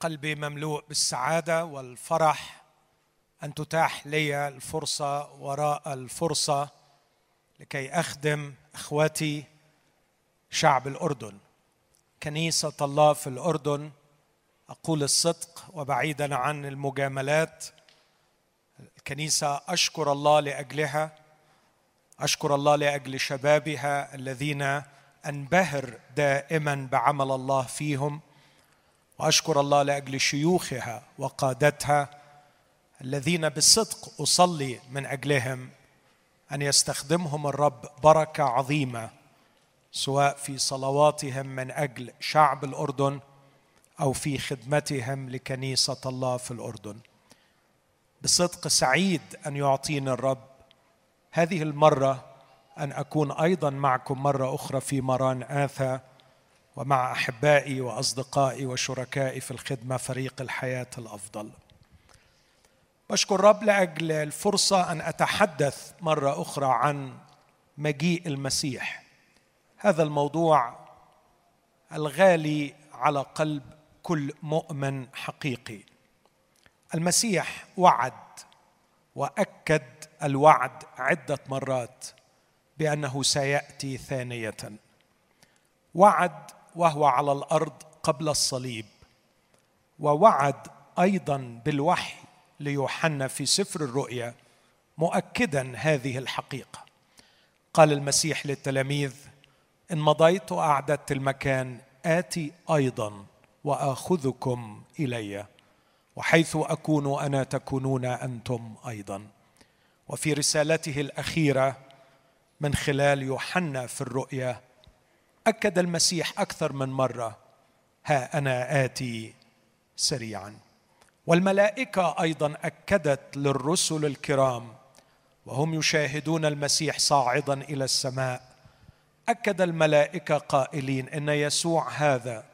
قلبي مملوء بالسعادة والفرح. أن تتاح لي الفرصة وراء الفرصة لكي أخدم إخواتي شعب الأردن. كنيسة الله في الأردن أقول الصدق وبعيدا عن المجاملات. الكنيسة أشكر الله لأجلها أشكر الله لأجل شبابها الذين أنبهر دائما بعمل الله فيهم. وأشكر الله لأجل شيوخها وقادتها الذين بصدق أصلي من أجلهم أن يستخدمهم الرب بركة عظيمة سواء في صلواتهم من أجل شعب الأردن أو في خدمتهم لكنيسة الله في الأردن. بصدق سعيد أن يعطيني الرب هذه المرة أن أكون أيضا معكم مرة أخرى في مران آثا. ومع أحبائي وأصدقائي وشركائي في الخدمة فريق الحياة الأفضل. بشكر الرب لأجل الفرصة أن أتحدث مرة أخرى عن مجيء المسيح. هذا الموضوع الغالي على قلب كل مؤمن حقيقي. المسيح وعد وأكد الوعد عدة مرات بأنه سيأتي ثانية. وعد وهو على الأرض قبل الصليب. ووعد أيضا بالوحي ليوحنا في سفر الرؤيا مؤكدا هذه الحقيقة. قال المسيح للتلاميذ إن مضيت وأعددت المكان آتي أيضا وآخذكم إلي وحيث أكون أنا تكونون أنتم أيضا. وفي رسالته الأخيرة من خلال يوحنا في الرؤيا أكد المسيح أكثر من مرة ها أنا آتي سريعا. والملائكة أيضا أكدت للرسل الكرام وهم يشاهدون المسيح صاعدا إلى السماء. أكد الملائكة قائلين إن يسوع هذا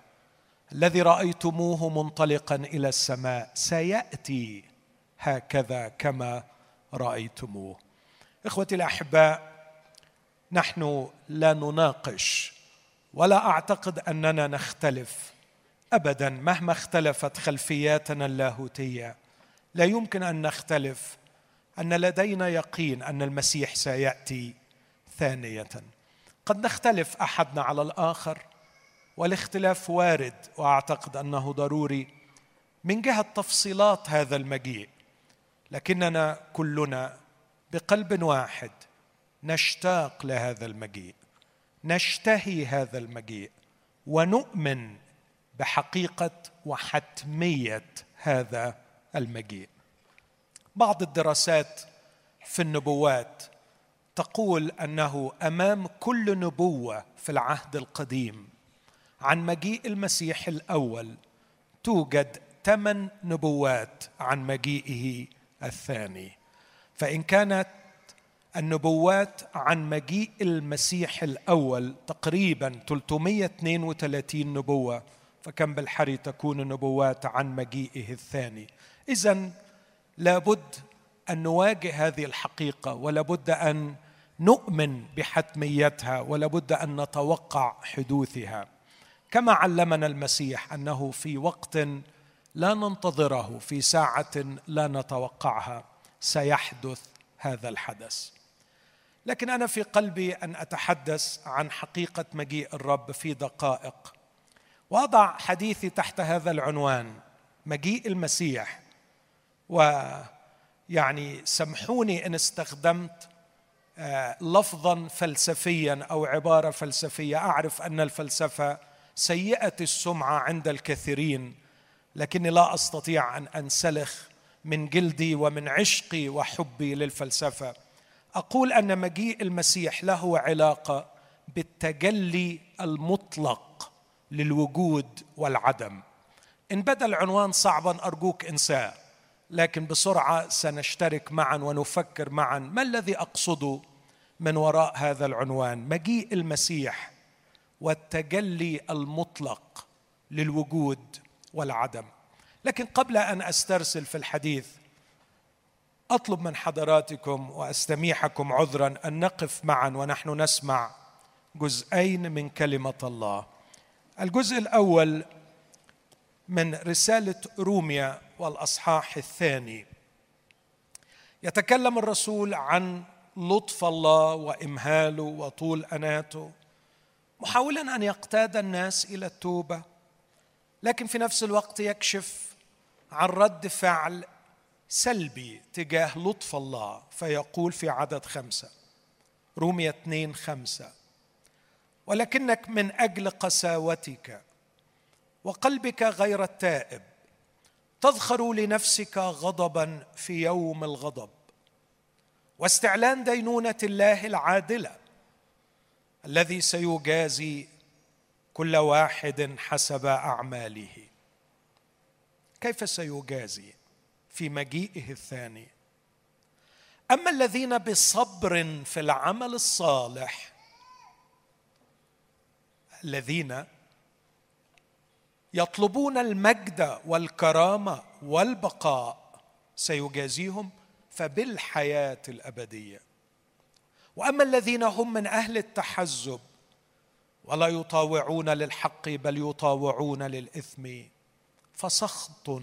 الذي رأيتموه منطلقا إلى السماء سيأتي هكذا كما رأيتموه. إخوتي الأحباء نحن لا نناقش ولا أعتقد أننا نختلف ابدا مهما اختلفت خلفياتنا اللاهوتية. لا يمكن أن نختلف أن لدينا يقين أن المسيح سيأتي ثانية. قد نختلف أحدنا على الآخر والاختلاف وارد وأعتقد أنه ضروري من جهة تفصيلات هذا المجيء. لكننا كلنا بقلب واحد نشتاق لهذا المجيء. نشتهي هذا المجيء ونؤمن بحقيقة وحتمية هذا المجيء. بعض الدراسات في النبوات تقول أنه أمام كل نبوة في العهد القديم عن مجيء المسيح الأول توجد ثمان نبوات عن مجيئه الثاني. فإن كانت النبوات عن مجيء المسيح الأول تقريبا 332 نبوة فكم بالحري تكون النبوات عن مجيئه الثاني. اذا لابد أن نواجه هذه الحقيقة ولابد أن نؤمن بحتميتها ولابد أن نتوقع حدوثها. كما علمنا المسيح أنه في وقت لا ننتظره في ساعة لا نتوقعها سيحدث هذا الحدث. لكن أنا في قلبي أن أتحدث عن حقيقة مجيء الرب في دقائق. وأضع حديثي تحت هذا العنوان مجيء المسيح. ويعني سمحوني إن استخدمت آه، لفظا فلسفيا أو عبارة فلسفية. أعرف أن الفلسفة سيئة السمعة عند الكثيرين لكني لا أستطيع أن أنسلخ من جلدي ومن عشقي وحبي للفلسفة. أقول أن مجيء المسيح له علاقة بالتجلي المطلق للوجود والعدم. إن بدا العنوان صعبا أرجوك انساه لكن بسرعة سنشترك معا ونفكر معا ما الذي اقصده من وراء هذا العنوان؟ مجيء المسيح والتجلي المطلق للوجود والعدم. لكن قبل أن أسترسل في الحديث أطلب من حضراتكم وأستميحكم عذرا أن نقف معا ونحن نسمع جزئين من كلمة الله. الجزء الأول من رسالة روميا والأصحاح الثاني. يتكلم الرسول عن لطف الله وإمهاله وطول أناته محاولا أن يقتاد الناس إلى التوبة لكن في نفس الوقت يكشف عن رد فعل سلبي تجاه لطف الله فيقول في عدد خمسة رومية اثنين خمسة ولكنك من أجل قساوتك وقلبك غير التائب تذخر لنفسك غضبا في يوم الغضب. واستعلان دينونة الله العادلة الذي سيجازي كل واحد حسب أعماله. كيف سيجازي؟ في مجيئه الثاني. أما الذين بصبر في العمل الصالح الذين يطلبون المجد والكرامة والبقاء سيجازيهم فبالحياة الأبدية. وأما الذين هم من أهل التحزب ولا يطاوعون للحق بل يطاوعون للإثم فسخط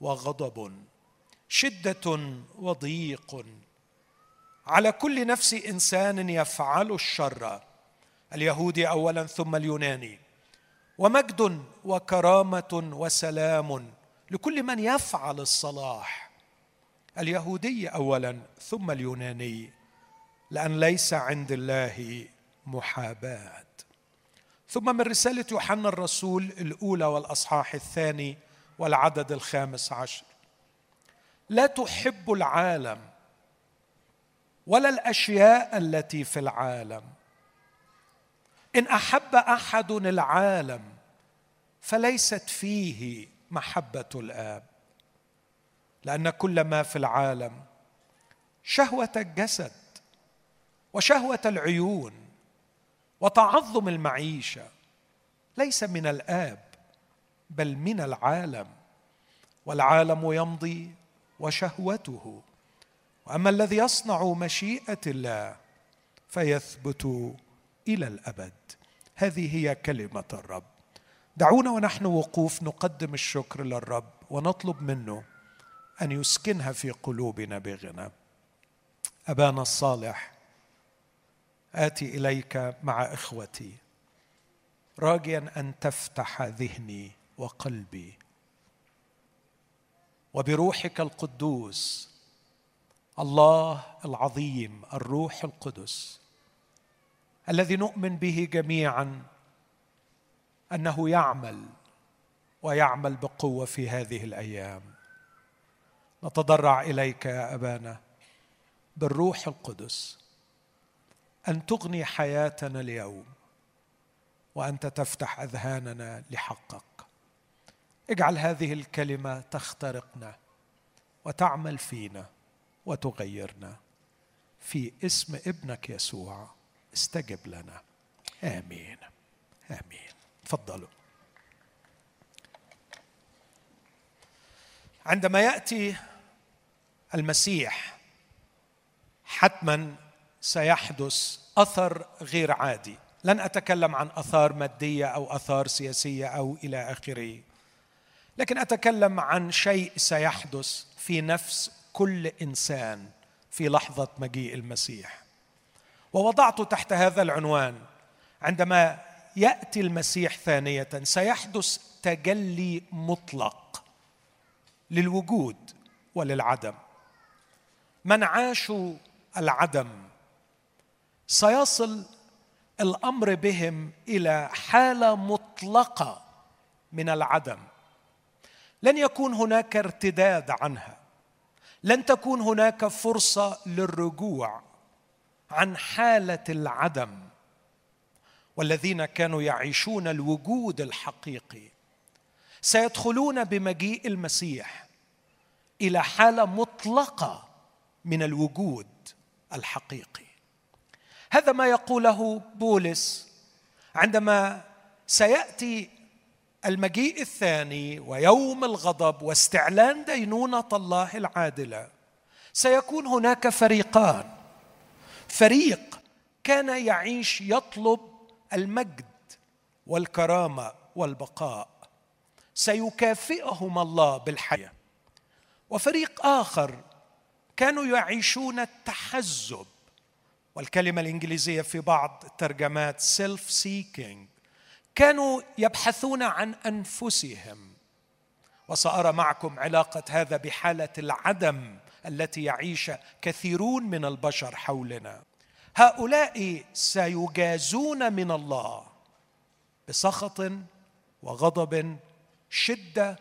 وغضب شدة وضيق. على كل نفس إنسان يفعل الشر. اليهودي اولا ثم اليوناني ومجد وكرامة وسلام لكل من يفعل الصلاح. اليهودي اولا ثم اليوناني. لأن ليس عند الله محاباة. ثم من رسالة يوحنا الرسول الأولى والأصحاح الثاني. والعدد الخامس عشر. لا تحب العالم ولا الأشياء التي في العالم. إن أحب أحد العالم فليست فيه محبة الآب لأن كل ما في العالم شهوة الجسد وشهوة العيون وتعظم المعيشة ليس من الآب. بل من العالم والعالم يمضي وشهوته. وأما الذي يصنع مشيئة الله فيثبت إلى الأبد. هذه هي كلمة الرب. دعونا ونحن وقوف نقدم الشكر للرب ونطلب منه أن يسكنها في قلوبنا بغنى. أبانا الصالح آتي إليك مع إخوتي. راجيا أن تفتح ذهني وقلبي. وبروحك القدوس الله العظيم الروح القدس الذي نؤمن به جميعا أنه يعمل ويعمل بقوة في هذه الأيام. نتضرع إليك يا أبانا بالروح القدس أن تغني حياتنا اليوم وأنت تفتح أذهاننا لحقك. اجعل هذه الكلمة تخترقنا وتعمل فينا وتغيرنا. في اسم ابنك يسوع استجب لنا. آمين. آمين. تفضلوا. عندما يأتي المسيح حتما سيحدث أثر غير عادي. لن أتكلم عن أثار مادية أو أثار سياسية أو إلى آخره. لكن أتكلم عن شيء سيحدث في نفس كل إنسان في لحظة مجيء المسيح. ووضعت تحت هذا العنوان عندما يأتي المسيح ثانية سيحدث تجلي مطلق للوجود وللعدم. من عاشوا العدم سيصل الأمر بهم إلى حالة مطلقة من العدم. لن يكون هناك ارتداد عنها. لن تكون هناك فرصة للرجوع عن حالة العدم. والذين كانوا يعيشون الوجود الحقيقي سيدخلون بمجيء المسيح إلى حالة مطلقة من الوجود الحقيقي. هذا ما يقوله بولس عندما سيأتي المجيء الثاني ويوم الغضب واستعلان دينونة الله العادلة سيكون هناك فريقان. فريق كان يعيش يطلب المجد والكرامة والبقاء. سيكافئهم الله بالحياة وفريق آخر كانوا يعيشون التحزب. والكلمة الإنجليزية في بعض الترجمات self seeking كانوا يبحثون عن أنفسهم. وسارى معكم علاقة هذا بحالة العدم التي يعيش كثيرون من البشر حولنا. هؤلاء سيجازون من الله بسخط وغضب شدة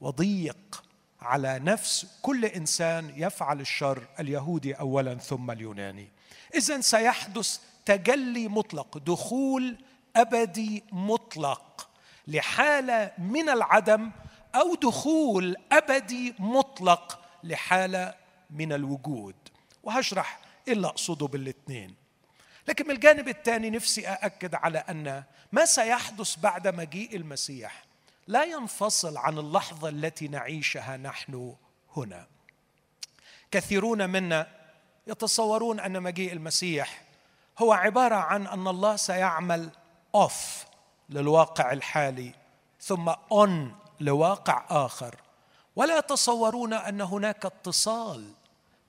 وضيق على نفس كل إنسان يفعل الشر اليهودي اولا ثم اليوناني. اذا سيحدث تجلي مطلق دخول أبدي مطلق لحاله من العدم أو دخول أبدي مطلق لحاله من الوجود. وهشرح إيه اللي أقصده بالاثنين لكن من الجانب الثاني نفسي أأكد على أن ما سيحدث بعد مجيء المسيح لا ينفصل عن اللحظة التي نعيشها نحن هنا. كثيرون منا يتصورون أن مجيء المسيح هو عبارة عن أن الله سيعمل off للواقع الحالي ثم on لواقع آخر. ولا يتصورون أن هناك اتصال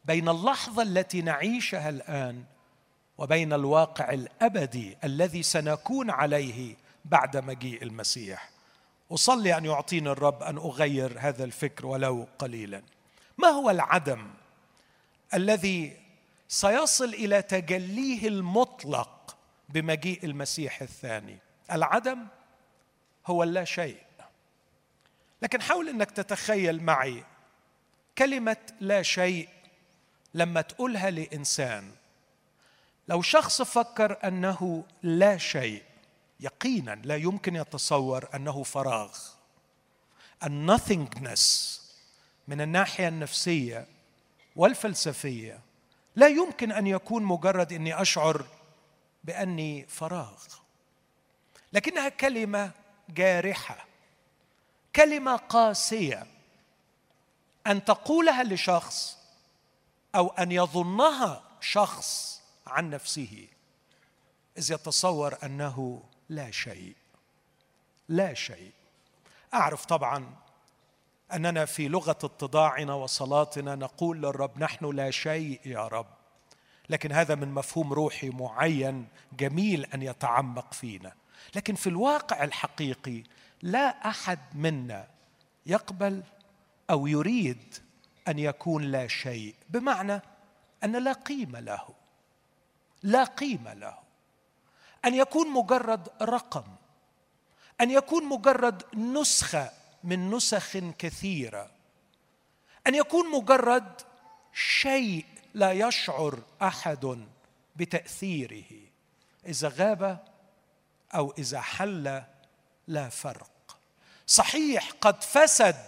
بين اللحظة التي نعيشها الآن وبين الواقع الأبدي الذي سنكون عليه بعد مجيء المسيح. أصلي أن يعطيني الرب أن أغير هذا الفكر ولو قليلا. ما هو العدم الذي سيصل إلى تجليه المطلق بمجيء المسيح الثاني. العدم هو اللا شيء. لكن حاول إنك تتخيل معي كلمة لا شيء لما تقولها لإنسان. لو شخص فكر أنه لا شيء يقينا لا يمكن يتصور أنه فراغ. النثينجنس من الناحية النفسية والفلسفية. لا يمكن أن يكون مجرد إني أشعر بأني فراغ. لكنها كلمة جارحة كلمة قاسية. أن تقولها لشخص أو أن يظنها شخص عن نفسه إذ يتصور أنه لا شيء لا شيء. أعرف طبعا أننا في لغة اتضاعنا وصلاتنا نقول للرب نحن لا شيء يا رب. لكن هذا من مفهوم روحي معين جميل أن يتعمق فينا. لكن في الواقع الحقيقي لا أحد منا يقبل أو يريد أن يكون لا شيء بمعنى أن لا قيمة له. لا قيمة له. أن يكون مجرد رقم. أن يكون مجرد نسخة من نسخ كثيرة. أن يكون مجرد شيء لا يشعر أحد بتأثيره. إذا غاب أو إذا حل لا فرق. صحيح قد فسد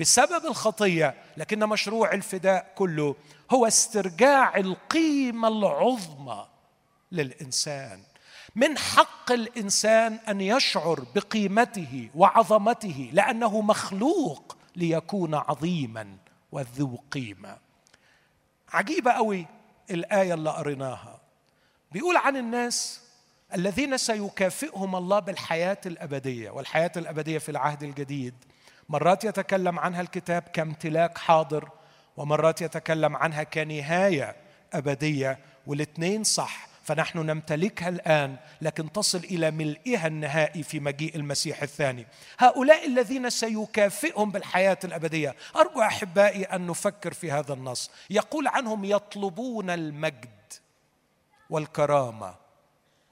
بسبب الخطية لكن مشروع الفداء كله هو استرجاع القيمة العظمى للإنسان. من حق الإنسان أن يشعر بقيمته وعظمته لأنه مخلوق ليكون عظيما وذو قيمة. عجيبة قوي الآية اللي قريناها. بيقول عن الناس الذين سيكافئهم الله بالحياة الأبدية والحياة الأبدية في العهد الجديد. مرات يتكلم عنها الكتاب كامتلاك حاضر ومرات يتكلم عنها كنهاية أبدية والاثنين صح. فنحن نمتلكها الآن لكن تصل إلى ملئها النهائي في مجيء المسيح الثاني. هؤلاء الذين سيكافئهم بالحياة الأبدية أرجو أحبائي أن نفكر في هذا النص. يقول عنهم يطلبون المجد والكرامة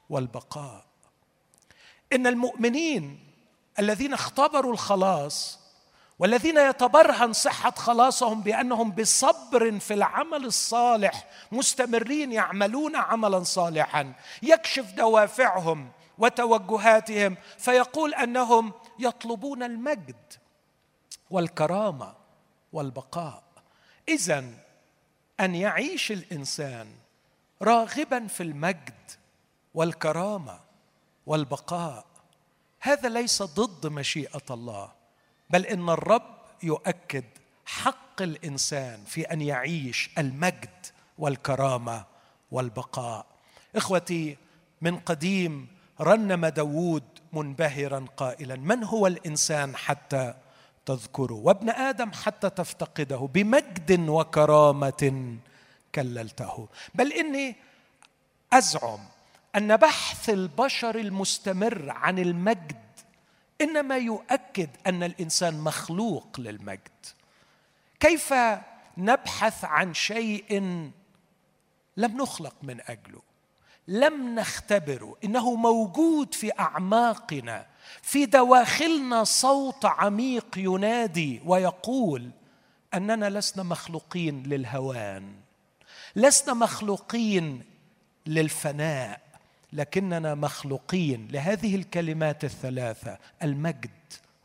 والبقاء. إن المؤمنين الذين اختبروا الخلاص والذين يتبرهن صحة خلاصهم بأنهم بصبر في العمل الصالح مستمرين يعملون عملا صالحا. يكشف دوافعهم وتوجهاتهم فيقول أنهم يطلبون المجد والكرامة والبقاء. إذا أن يعيش الإنسان راغبا في المجد والكرامة والبقاء هذا ليس ضد مشيئة الله. بل إن الرب يؤكد حق الإنسان في أن يعيش المجد والكرامة والبقاء. إخوتي من قديم رنم داود منبهرا قائلا من هو الإنسان حتى تذكره؟ وابن آدم حتى تفتقده بمجد وكرامة كللته. بل إني أزعم أن بحث البشر المستمر عن المجد إنما يؤكد أن الإنسان مخلوق للمجد. كيف نبحث عن شيء لم نخلق من أجله؟ لم نختبره. إنه موجود في أعماقنا في دواخلنا صوت عميق ينادي ويقول أننا لسنا مخلوقين للهوان لسنا مخلوقين للفناء. لكننا مخلوقين لهذه الكلمات الثلاثة المجد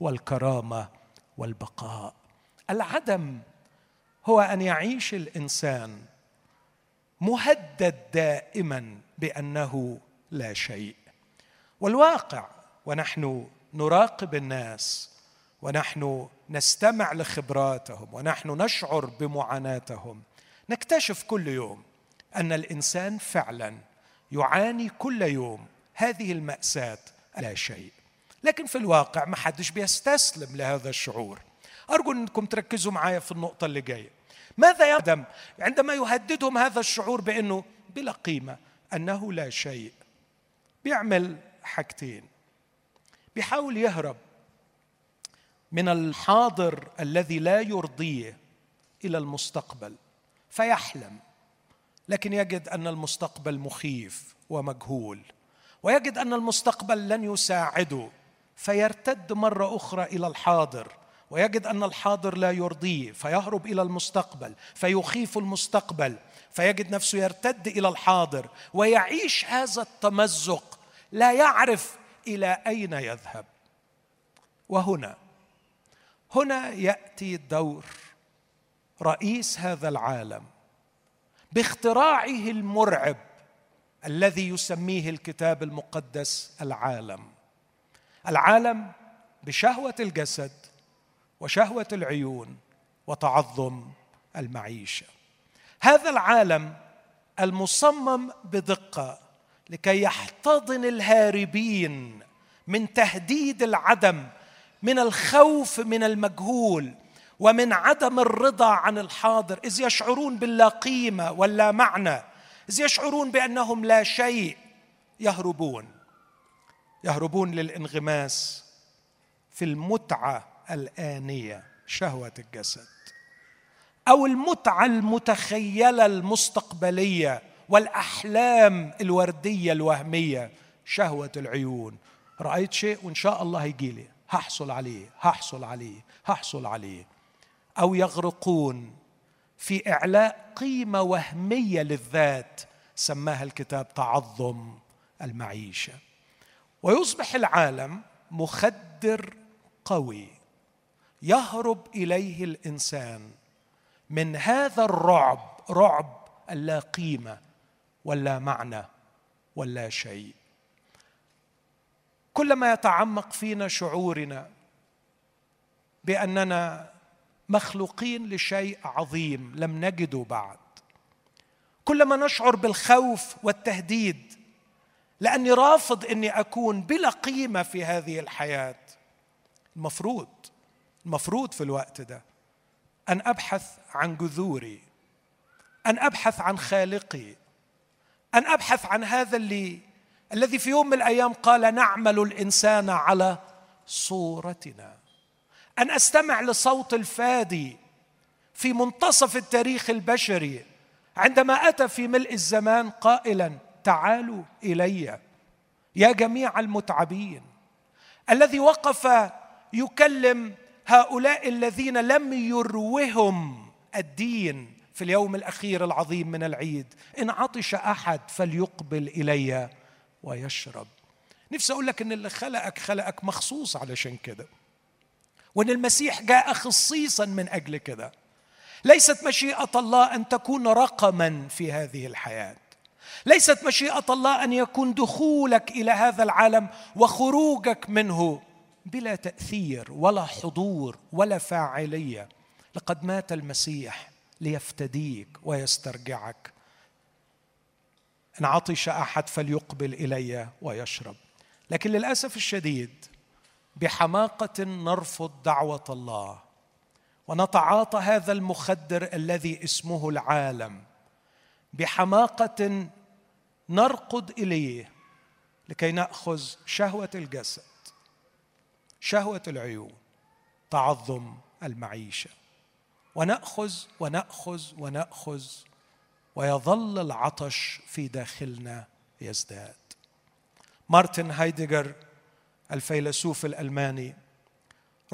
والكرامة والبقاء. العدم هو أن يعيش الإنسان مهدد دائما بأنه لا شيء. والواقع ونحن نراقب الناس ونحن نستمع لخبراتهم ونحن نشعر بمعاناتهم. نكتشف كل يوم أن الإنسان فعلا يعاني كل يوم هذه المأساة لا شيء. لكن في الواقع ما حدش بيستسلم لهذا الشعور. أرجو أنكم تركزوا معايا في النقطة اللي جاية. ماذا يقدم عندما يهددهم هذا الشعور بأنه بلا قيمة أنه لا شيء؟ بيعمل حاجتين. بيحاول يهرب من الحاضر الذي لا يرضيه إلى المستقبل فيحلم. لكن يجد أن المستقبل مخيف ومجهول ويجد أن المستقبل لن يساعده فيرتد مرة أخرى إلى الحاضر ويجد أن الحاضر لا يرضيه فيهرب إلى المستقبل فيخيف المستقبل فيجد نفسه يرتد إلى الحاضر ويعيش هذا التمزق لا يعرف إلى أين يذهب. وهنا هنا يأتي دور رئيس هذا العالم. باختراعه المرعب الذي يسميه الكتاب المقدس العالم. العالم بشهوة الجسد وشهوة العيون وتعظم المعيشة. هذا العالم المصمم بدقة لكي يحتضن الهاربين من تهديد العدم من الخوف من المجهول ومن عدم الرضا عن الحاضر إذ يشعرون باللا قيمة ولا معنى إذ يشعرون بأنهم لا شيء يهربون. يهربون للانغماس في المتعة الآنية شهوة الجسد أو المتعة المتخيلة المستقبلية والأحلام الوردية الوهمية شهوة العيون. رأيت شيء وإن شاء الله هيجي لي هحصل عليه هحصل عليه هحصل عليه. أو يغرقون في إعلاء قيمة وهمية للذات سماها الكتاب تعظم المعيشة. ويصبح العالم مخدر قوي يهرب إليه الإنسان من هذا الرعب رعب اللا قيمة ولا معنى ولا شيء. كلما يتعمق فينا شعورنا بأننا مخلوقين لشيء عظيم لم نجده بعد. كلما نشعر بالخوف والتهديد لأني رافض إني أكون بلا قيمة في هذه الحياة. المفروض المفروض في الوقت ده أن أبحث عن جذوري أن أبحث عن خالقي أن أبحث عن هذا اللي الذي في يوم من الأيام قال نعمل الإنسان على صورتنا. أن أستمع لصوت الفادي في منتصف التاريخ البشري عندما أتى في ملء الزمان قائلا تعالوا إلي يا جميع المتعبين الذي وقف يكلم هؤلاء الذين لم يروهم الدين في اليوم الأخير العظيم من العيد إن عطش أحد فليقبل إلي ويشرب. نفسي أقول لك إن اللي خلقك خلقك مخصوص علشان كده. وإن المسيح جاء خصيصا من أجل كده. ليست مشيئة الله أن تكون رقما في هذه الحياة. ليست مشيئة الله أن يكون دخولك إلى هذا العالم وخروجك منه بلا تأثير ولا حضور ولا فاعلية. لقد مات المسيح ليفتديك ويسترجعك. إن عطش أحد فليقبل إلي ويشرب. لكن للأسف الشديد بحماقة نرفض دعوة الله ونتعاطى هذا المخدر الذي اسمه العالم. بحماقة نرقد إليه لكي نأخذ شهوة الجسد شهوة العيون تعظم المعيشة. ونأخذ ونأخذ ونأخذ ويظل العطش في داخلنا يزداد. مارتن هايدجر الفيلسوف الألماني.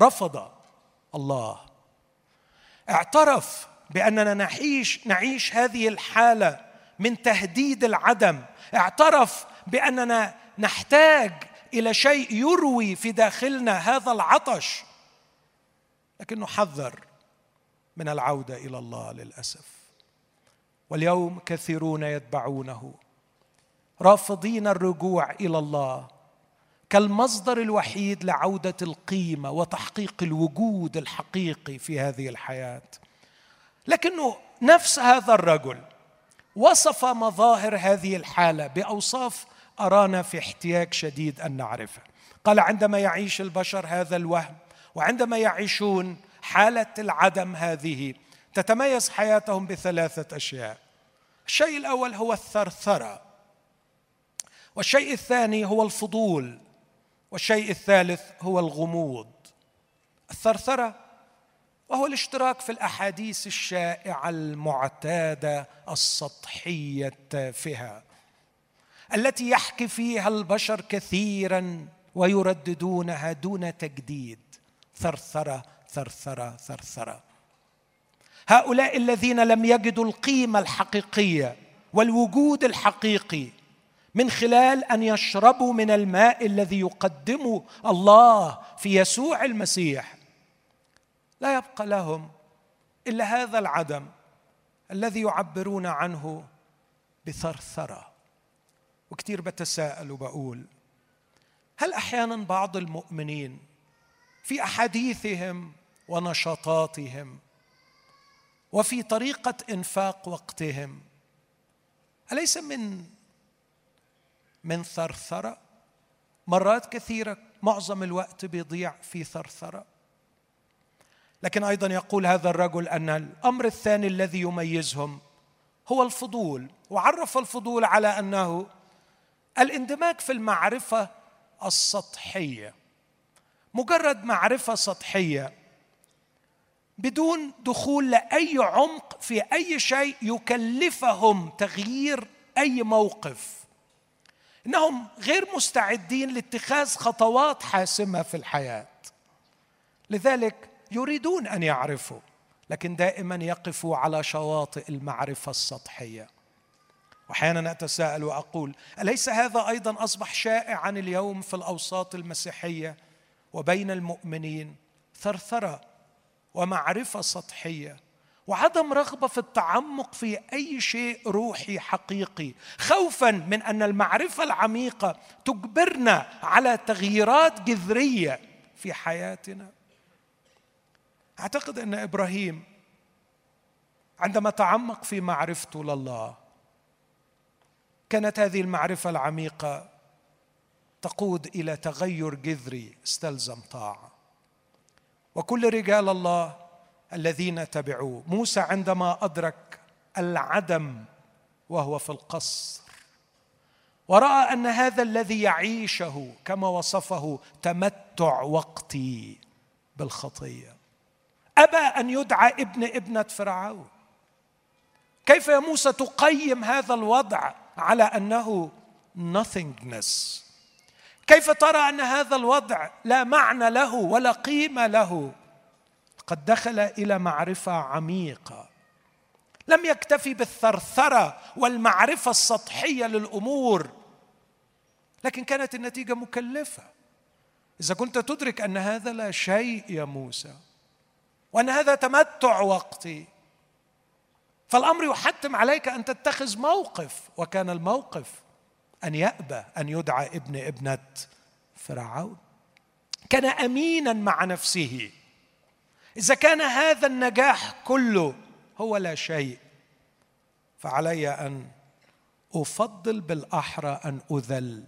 رفض الله. اعترف بأننا نعيش نعيش هذه الحالة من تهديد العدم. اعترف بأننا نحتاج إلى شيء يروي في داخلنا هذا العطش. لكنه حذر من العودة إلى الله للأسف. واليوم كثيرون يتبعونه. رافضين الرجوع إلى الله. كالمصدر الوحيد لعودة القيمة وتحقيق الوجود الحقيقي في هذه الحياة. لكنه نفس هذا الرجل وصف مظاهر هذه الحالة بأوصاف أرانا في احتياج شديد أن نعرفها قال عندما يعيش البشر هذا الوهم وعندما يعيشون حالة العدم هذه تتميز حياتهم بثلاثة أشياء. الشيء الأول هو الثرثرة والشيء الثاني هو الفضول والشيء الثالث هو الغموض. الثرثرة وهو الاشتراك في الأحاديث الشائعة المعتادة السطحية التافهه التي يحكي فيها البشر كثيرا ويرددونها دون تجديد. ثرثرة ثرثرة ثرثرة. هؤلاء الذين لم يجدوا القيمة الحقيقية والوجود الحقيقي من خلال أن يشربوا من الماء الذي يقدمه الله في يسوع المسيح. لا يبقى لهم إلا هذا العدم الذي يعبرون عنه بثرثرة. وكثير بتساءل وبقول هل أحيانا بعض المؤمنين في أحاديثهم ونشاطاتهم وفي طريقة إنفاق وقتهم أليس من من ثرثرة. مرات كثيرة معظم الوقت بيضيع في ثرثرة. لكن أيضا يقول هذا الرجل أن الأمر الثاني الذي يميزهم هو الفضول وعرف الفضول على أنه الاندماج في المعرفة السطحية. مجرد معرفة سطحية بدون دخول لأي عمق في أي شيء يكلفهم تغيير أي موقف. انهم غير مستعدين لاتخاذ خطوات حاسمة في الحياة. لذلك يريدون أن يعرفوا لكن دائما يقفوا على شواطئ المعرفة السطحية. واحيانا أتساءل وأقول أليس هذا أيضا أصبح شائعا اليوم في الأوساط المسيحية؟ وبين المؤمنين ثرثرة ومعرفة سطحية. وعدم رغبة في التعمق في أي شيء روحي حقيقي. خوفا من أن المعرفة العميقة تجبرنا على تغييرات جذرية في حياتنا. أعتقد أن إبراهيم عندما تعمق في معرفته لله كانت هذه المعرفة العميقة تقود إلى تغير جذري استلزم طاعة. وكل رجال الله الذين تبعوه. موسى عندما أدرك العدم وهو في القصر ورأى أن هذا الذي يعيشه كما وصفه تمتع وقتي بالخطيه أبى أن يدعى ابن ابنة فرعون. كيف يا موسى تقيم هذا الوضع على أنه nothingness كيف ترى أن هذا الوضع لا معنى له ولا قيمة له قد دخل إلى معرفة عميقة. لم يكتفي بالثرثرة والمعرفة السطحية للأمور لكن كانت النتيجة مكلفة. إذا كنت تدرك أن هذا لا شيء يا موسى وأن هذا تمتع وقتي فالأمر يحتم عليك أن تتخذ موقف وكان الموقف أن يأبى أن يدعى ابن ابنة فرعون. كان امينا مع نفسه. إذا كان هذا النجاح كله هو لا شيء فعلي أن أفضل بالأحرى أن أذل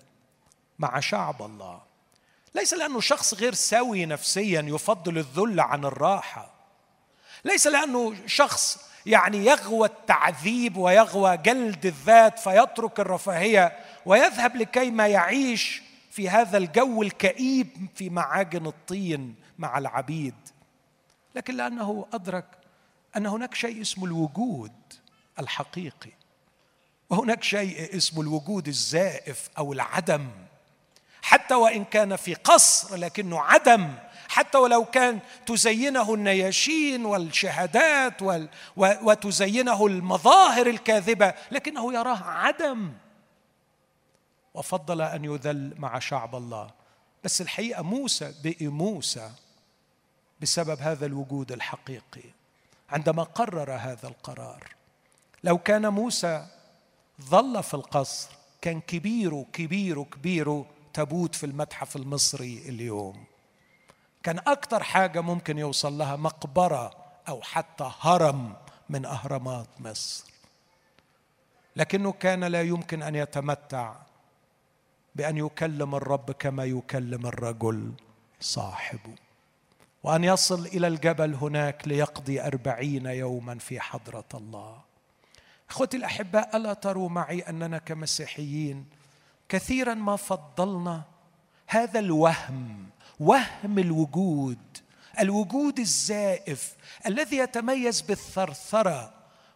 مع شعب الله. ليس لأنه شخص غير سوي نفسيا يفضل الذل عن الراحة. ليس لأنه شخص يعني يغوى التعذيب ويغوى جلد الذات فيترك الرفاهية ويذهب لكي ما يعيش في هذا الجو الكئيب في معاجن الطين مع العبيد. لكن لأنه أدرك أن هناك شيء اسمه الوجود الحقيقي وهناك شيء اسمه الوجود الزائف أو العدم. حتى وإن كان في قصر لكنه عدم حتى ولو كان تزينه النياشين والشهادات وال وتزينه المظاهر الكاذبة لكنه يراه عدم. وفضل أن يذل مع شعب الله. بس الحقيقة موسى بقي موسى بسبب هذا الوجود الحقيقي. عندما قرر هذا القرار لو كان موسى ظل في القصر كان كبيره كبيره كبيره تابوت في المتحف المصري اليوم. كان أكثر حاجة ممكن يوصل لها مقبرة أو حتى هرم من أهرامات مصر. لكنه كان لا يمكن أن يتمتع بأن يكلم الرب كما يكلم الرجل صاحبه. وأن يصل إلى الجبل هناك ليقضي أربعين يوما في حضرة الله. إخوتي الاحباء ألا تروا معي أننا كمسيحيين كثيرا ما فضلنا هذا الوهم وهم الوجود الوجود الزائف الذي يتميز بالثرثرة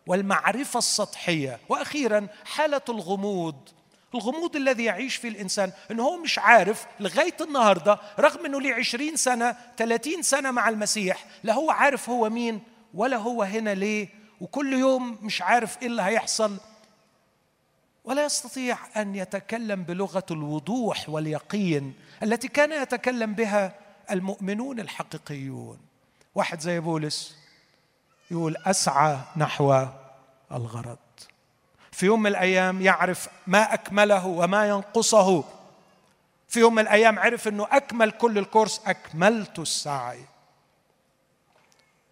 والمعرفة السطحية. وأخيرا حالة الغموض الغموض الذي يعيش فيه الإنسان أنه هو مش عارف لغاية النهاردة رغم أنه ليه عشرين سنة ثلاثين سنة مع المسيح لا هو عارف هو مين ولا هو هنا ليه وكل يوم مش عارف إيه اللي هيحصل. ولا يستطيع أن يتكلم بلغة الوضوح واليقين التي كان يتكلم بها المؤمنون الحقيقيون. واحد زي بولس يقول أسعى نحو الغرض. في يوم من الأيام يعرف ما أكمله وما ينقصه. في يوم من الأيام عرف إنه أكمل كل الكورس أكملت السعي.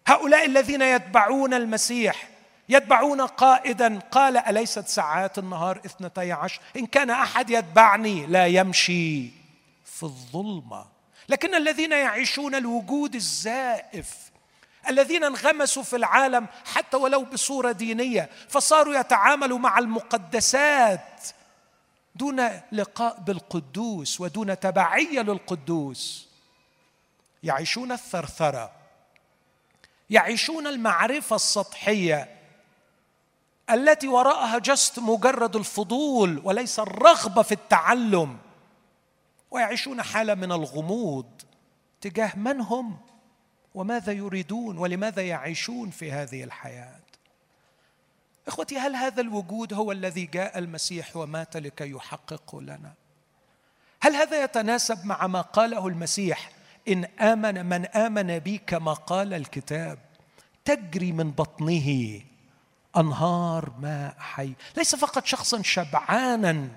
هؤلاء الذين يتبعون المسيح يتبعون قائدا قال أليست ساعات النهار اثنتي عشر؟ إن كان أحد يتبعني لا يمشي في الظلمة. لكن الذين يعيشون الوجود الزائف الذين انغمسوا في العالم حتى ولو بصورة دينية فصاروا يتعاملوا مع المقدسات دون لقاء بالقدوس ودون تبعية للقدوس. يعيشون الثرثرة يعيشون المعرفة السطحية التي وراءها جست مجرد الفضول وليس الرغبة في التعلم. ويعيشون حالة من الغموض تجاه من هم؟ وماذا يريدون ولماذا يعيشون في هذه الحياة؟ إخوتي هل هذا الوجود هو الذي جاء المسيح ومات لكي يحققه لنا؟ هل هذا يتناسب مع ما قاله المسيح؟ إن آمن من آمن بي كما قال الكتاب. تجري من بطنه أنهار ماء حي. ليس فقط شخصا شبعانا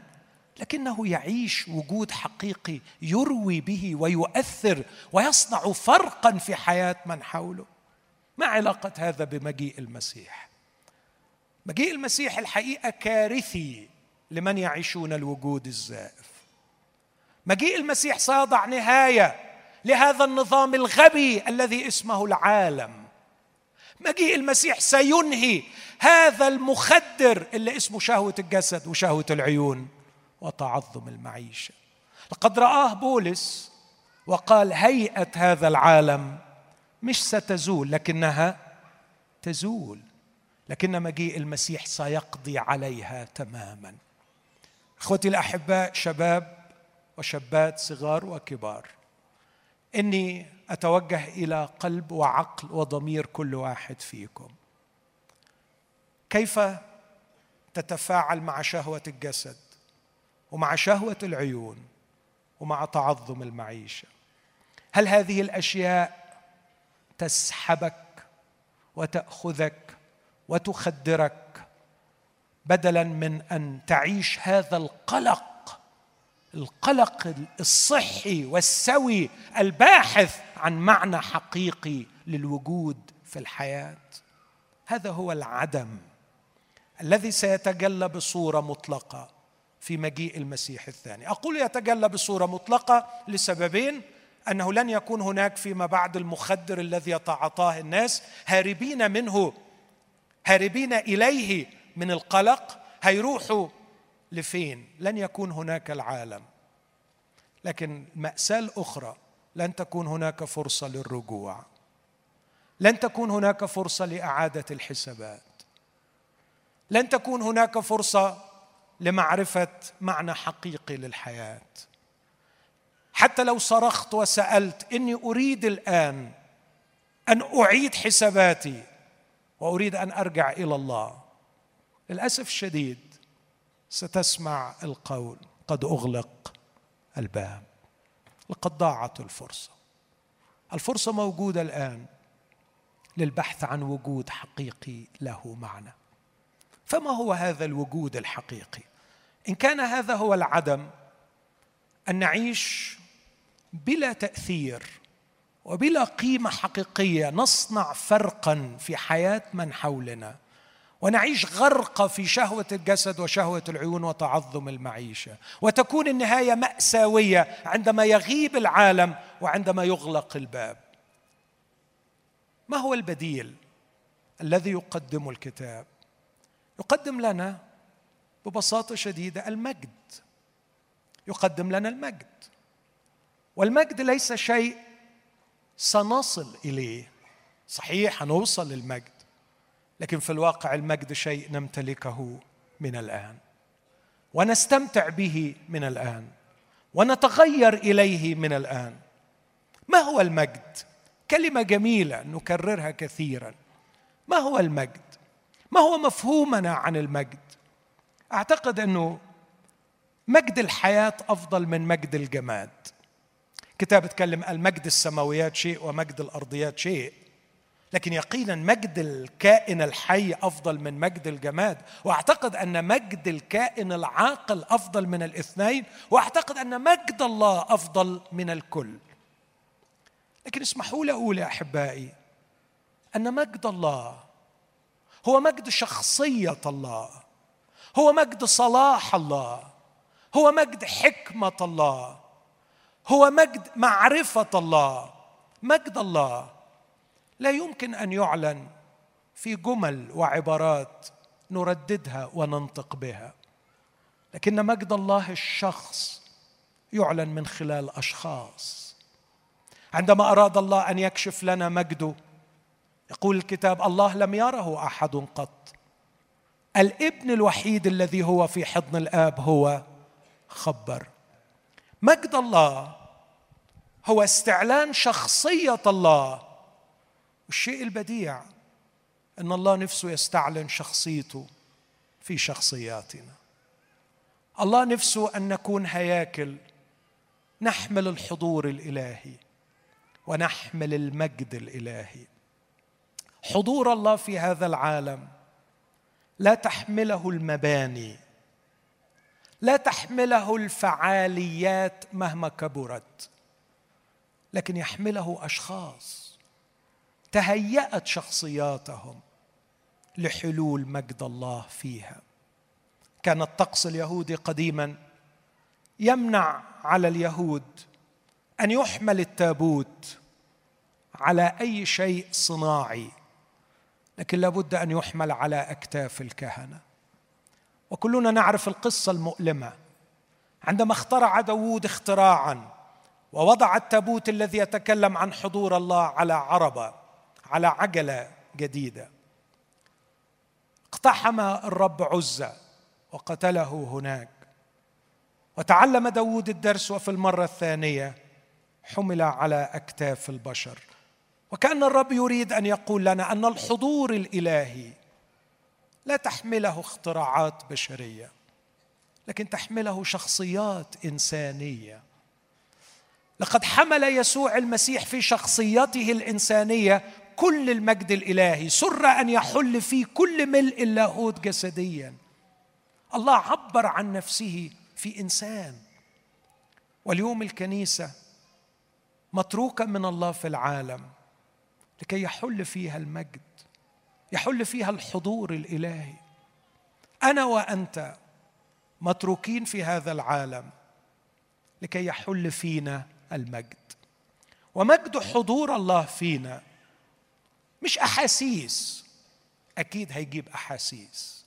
لكنه يعيش وجود حقيقي يروي به ويؤثر ويصنع فرقا في حياة من حوله. ما علاقة هذا بمجيء المسيح؟ مجيء المسيح الحقيقة كارثي لمن يعيشون الوجود الزائف. مجيء المسيح سيضع نهاية لهذا النظام الغبي الذي اسمه العالم. مجيء المسيح سينهي هذا المخدر اللي اسمه شهوة الجسد وشهوة العيون. وتعظم المعيشة. لقد رآه بولس وقال هيئة هذا العالم مش ستزول لكنها تزول لكن مجيء المسيح سيقضي عليها تماما. إخوتي الأحباء شباب وشابات صغار وكبار إني أتوجه إلى قلب وعقل وضمير كل واحد فيكم. كيف تتفاعل مع شهوة الجسد؟ ومع شهوة العيون ومع تعظم المعيشة. هل هذه الأشياء تسحبك وتأخذك وتخدرك بدلا من أن تعيش هذا القلق القلق الصحي والسوي الباحث عن معنى حقيقي للوجود في الحياة؟ هذا هو العدم الذي سيتجلى بصورة مطلقة. في مجيء المسيح الثاني. أقول يتجلى بصورة مطلقة لسببين أنه لن يكون هناك فيما بعد المخدر الذي يتعاطاه الناس هاربين منه هاربين إليه من القلق هيروحوا لفين؟ لن يكون هناك العالم. لكن الماساه الاخرى لن تكون هناك فرصة للرجوع. لن تكون هناك فرصة لإعادة الحسابات. لن تكون هناك فرصة لمعرفة معنى حقيقي للحياة. حتى لو صرخت وسألت إني أريد الآن أن أعيد حساباتي وأريد أن أرجع إلى الله للأسف الشديد ستسمع القول قد أغلق الباب لقد ضاعت الفرصة. الفرصة موجودة الآن للبحث عن وجود حقيقي له معنى. فما هو هذا الوجود الحقيقي؟ إن كان هذا هو العدم أن نعيش بلا تأثير وبلا قيمة حقيقية نصنع فرقا في حياة من حولنا ونعيش غرقة في شهوة الجسد وشهوة العيون وتعظم المعيشة وتكون النهاية مأساوية عندما يغيب العالم وعندما يغلق الباب. ما هو البديل الذي يقدمه الكتاب؟ يقدم لنا ببساطة شديدة المجد. يقدم لنا المجد. والمجد ليس شيء سنصل إليه. صحيح هنوصل للمجد لكن في الواقع المجد شيء نمتلكه من الآن. ونستمتع به من الآن. ونتغير إليه من الآن. ما هو المجد؟ كلمة جميلة نكررها كثيرا. ما هو المجد؟ ما هو مفهومنا عن المجد؟ أعتقد أنه مجد الحياة أفضل من مجد الجماد. كتاب اتكلم المجد السماويات شيء ومجد الأرضيات شيء لكن يقينا مجد الكائن الحي أفضل من مجد الجماد. وأعتقد أن مجد الكائن العاقل أفضل من الاثنين وأعتقد أن مجد الله أفضل من الكل. لكن اسمحوا لي أقول يا أحبائي أن مجد الله هو مجد شخصية الله. هو مجد صلاح الله. هو مجد حكمة الله. هو مجد معرفة الله. مجد الله. لا يمكن أن يعلن في جمل وعبارات نرددها وننطق بها. لكن مجد الله الشخص يعلن من خلال أشخاص. عندما أراد الله أن يكشف لنا مجده يقول الكتاب الله لم يره أحد قط. الابن الوحيد الذي هو في حضن الآب هو خبر. مجد الله هو استعلان شخصية الله. والشيء البديع أن الله نفسه يستعلن شخصيته في شخصياتنا. الله نفسه أن نكون هياكل نحمل الحضور الإلهي ونحمل المجد الإلهي. حضور الله في هذا العالم لا تحمله المباني لا تحمله الفعاليات مهما كبرت لكن يحمله أشخاص تهيأت شخصياتهم لحلول مجد الله فيها. كان الطقس اليهودي قديما يمنع على اليهود أن يحمل التابوت على أي شيء صناعي. لكن لابد أن يحمل على أكتاف الكهنة. وكلنا نعرف القصة المؤلمة. عندما اخترع داوود اختراعا ووضع التابوت الذي يتكلم عن حضور الله على عربة على عجلة جديدة. اقتحم الرب عزة وقتله هناك. وتعلم داود الدرس وفي المرة الثانية حمل على أكتاف البشر. وكأن الرب يريد أن يقول لنا أن الحضور الإلهي لا تحمله اختراعات بشرية لكن تحمله شخصيات إنسانية. لقد حمل يسوع المسيح في شخصيته الإنسانية كل المجد الإلهي سر أن يحل في كل ملء اللاهوت جسديا. الله عبر عن نفسه في إنسان. واليوم الكنيسة متروكة من الله في العالم. لكي يحل فيها المجد يحل فيها الحضور الإلهي. أنا وأنت متروكين في هذا العالم لكي يحل فينا المجد. ومجد حضور الله فينا مش أحاسيس. أكيد هيجيب أحاسيس.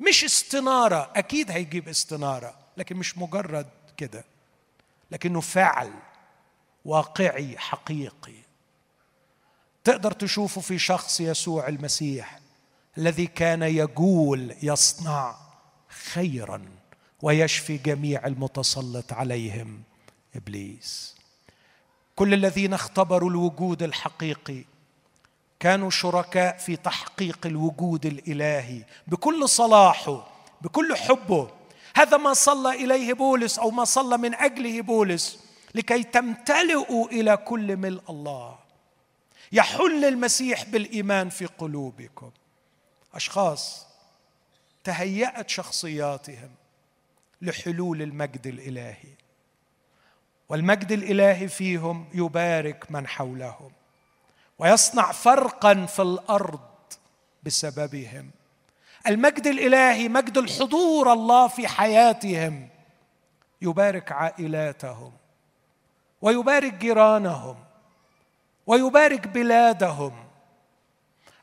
مش استنارة. أكيد هيجيب استنارة لكن مش مجرد كده لكنه فعل واقعي حقيقي. تقدر تشوفه في شخص يسوع المسيح الذي كان يقول يصنع خيرا ويشفي جميع المتسلط عليهم إبليس. كل الذين اختبروا الوجود الحقيقي كانوا شركاء في تحقيق الوجود الإلهي بكل صلاحه بكل حبه. هذا ما صلى إليه بولس أو ما صلى من أجله بولس لكي تمتلئوا إلى كل ملء الله. يحل المسيح بالإيمان في قلوبكم. أشخاص تهيأت شخصياتهم لحلول المجد الإلهي. والمجد الإلهي فيهم يبارك من حولهم ويصنع فرقا في الأرض بسببهم. المجد الإلهي مجد الحضور الله في حياتهم. يبارك عائلاتهم ويبارك جيرانهم ويبارك بلادهم.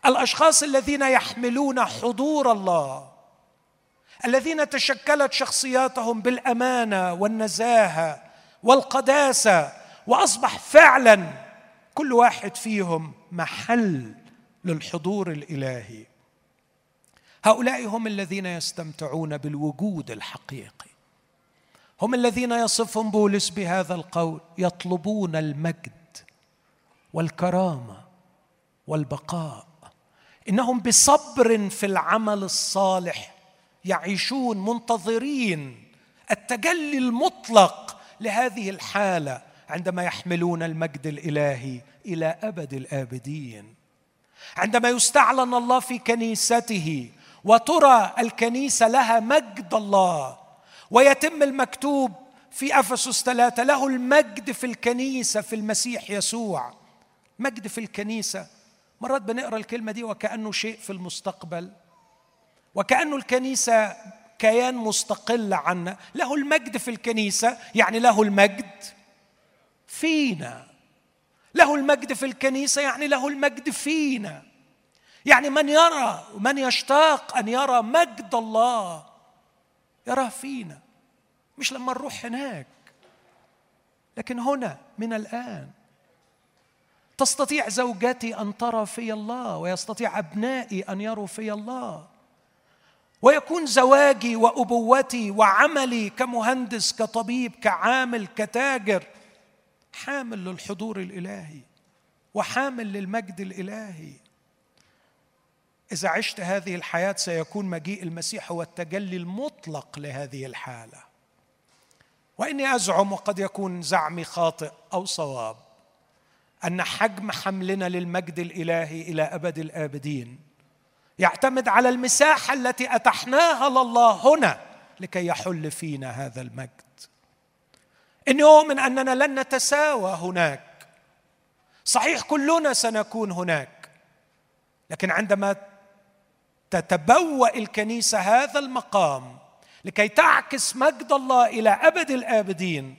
الأشخاص الذين يحملون حضور الله الذين تشكلت شخصياتهم بالأمانة والنزاهة والقداسة وأصبح فعلا كل واحد فيهم محل للحضور الإلهي. هؤلاء هم الذين يستمتعون بالوجود الحقيقي. هم الذين يصفهم بولس بهذا القول يطلبون المجد. والكرامة والبقاء. إنهم بصبر في العمل الصالح يعيشون منتظرين التجلي المطلق لهذه الحالة عندما يحملون المجد الإلهي إلى أبد الآبدين. عندما يستعلن الله في كنيسته وترى الكنيسة لها مجد الله ويتم المكتوب في أفسس ثلاثة له المجد في الكنيسة في المسيح يسوع. مجد في الكنيسة. مرات بنقرأ الكلمة دي وكأنه شيء في المستقبل. وكانه الكنيسة كيان مستقل عنا. له المجد في الكنيسة يعني له المجد فينا. له المجد في الكنيسة يعني له المجد فينا. يعني من يرى ومن يشتاق أن يرى مجد الله يراه فينا. مش لما نروح هناك. لكن هنا من الآن تستطيع زوجتي أن ترى في الله ويستطيع أبنائي أن يروا في الله. ويكون زواجي وأبوتي وعملي كمهندس كطبيب كعامل كتاجر حامل للحضور الإلهي وحامل للمجد الإلهي. إذا عشت هذه الحياة سيكون مجيء المسيح هو التجلي المطلق لهذه الحالة. وإني أزعم وقد يكون زعمي خاطئ أو صواب. أن حجم حملنا للمجد الإلهي إلى أبد الآبدين. يعتمد على المساحة التي أتحناها لله هنا لكي يحل فينا هذا المجد. اني اؤمن أننا لن نتساوى هناك. صحيح كلنا سنكون هناك. لكن عندما تتبوأ الكنيسة هذا المقام لكي تعكس مجد الله إلى أبد الآبدين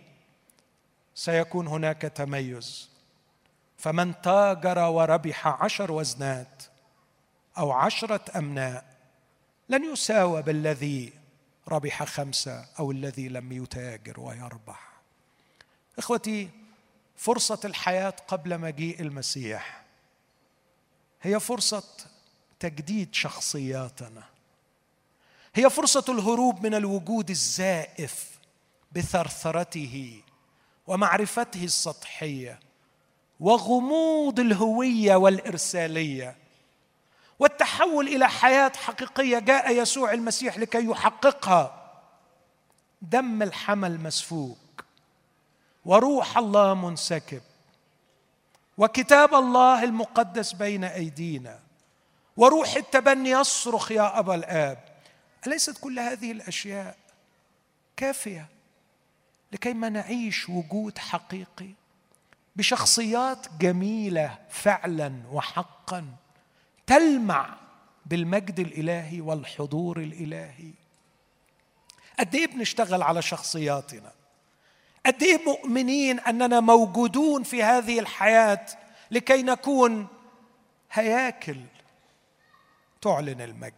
سيكون هناك تميز. فمن تاجر وربح عشر وزنات أو عشرة أمناء لن يساوى بالذي ربح خمسة أو الذي لم يتاجر ويربح. إخوتي فرصة الحياة قبل مجيء المسيح هي فرصة تجديد شخصياتنا. هي فرصة الهروب من الوجود الزائف بثرثرته ومعرفته السطحية وغموض الهوية والإرسالية والتحول إلى حياة حقيقية جاء يسوع المسيح لكي يحققها. دم الحمل مسفوك وروح الله منسكب وكتاب الله المقدس بين أيدينا وروح التبني يصرخ يا أبا الآب. أليست كل هذه الأشياء كافية لكي ما نعيش وجود حقيقي؟ بشخصيات جميلة فعلا وحقا تلمع بالمجد الإلهي والحضور الإلهي. قد إيه بنشتغل على شخصياتنا؟ قد إيه مؤمنين أننا موجودون في هذه الحياة لكي نكون هياكل تعلن المجد؟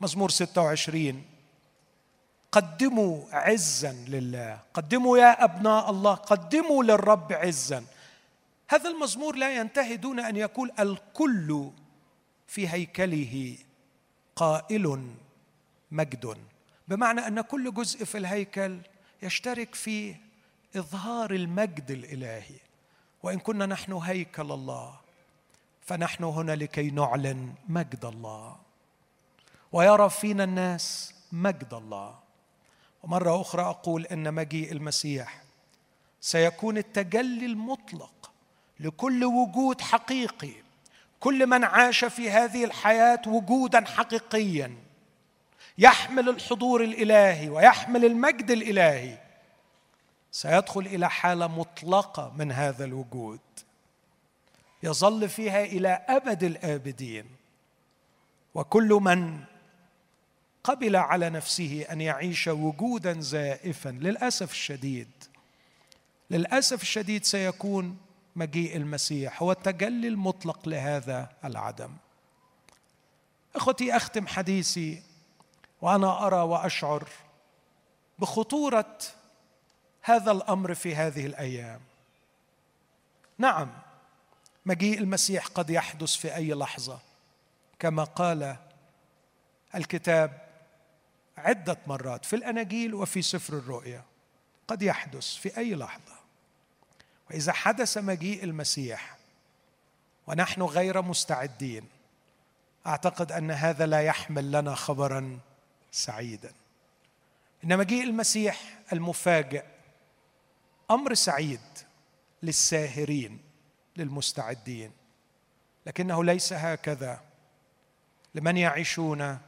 مزمور 26 قدموا عزا لله. قدموا يا أبناء الله قدموا للرب عزا. هذا المزمور لا ينتهي دون أن يقول الكل في هيكله قائل مجد. بمعنى أن كل جزء في الهيكل يشترك في إظهار المجد الإلهي. وإن كنا نحن هيكل الله فنحن هنا لكي نعلن مجد الله. ويرى فينا الناس مجد الله. ومرة أخرى أقول إن مجيء المسيح سيكون التجلي المطلق لكل وجود حقيقي كل من عاش في هذه الحياة وجودا حقيقيا يحمل الحضور الإلهي ويحمل المجد الإلهي سيدخل إلى حالة مطلقة من هذا الوجود يظل فيها إلى أبد الآبدين وكل من قبل على نفسه أن يعيش وجودا زائفا للأسف الشديد. للأسف الشديد سيكون مجيء المسيح هو التجلي المطلق لهذا العدم. إخوتي أختم حديثي وأنا أرى وأشعر بخطورة هذا الأمر في هذه الأيام. نعم مجيء المسيح قد يحدث في أي لحظة كما قال الكتاب عدة مرات في الأناجيل وفي سفر الرؤيا. قد يحدث في أي لحظة. وإذا حدث مجيء المسيح ونحن غير مستعدين أعتقد أن هذا لا يحمل لنا خبرا سعيدا. إن مجيء المسيح المفاجئ أمر سعيد للساهرين للمستعدين. لكنه ليس هكذا. لمن يعيشون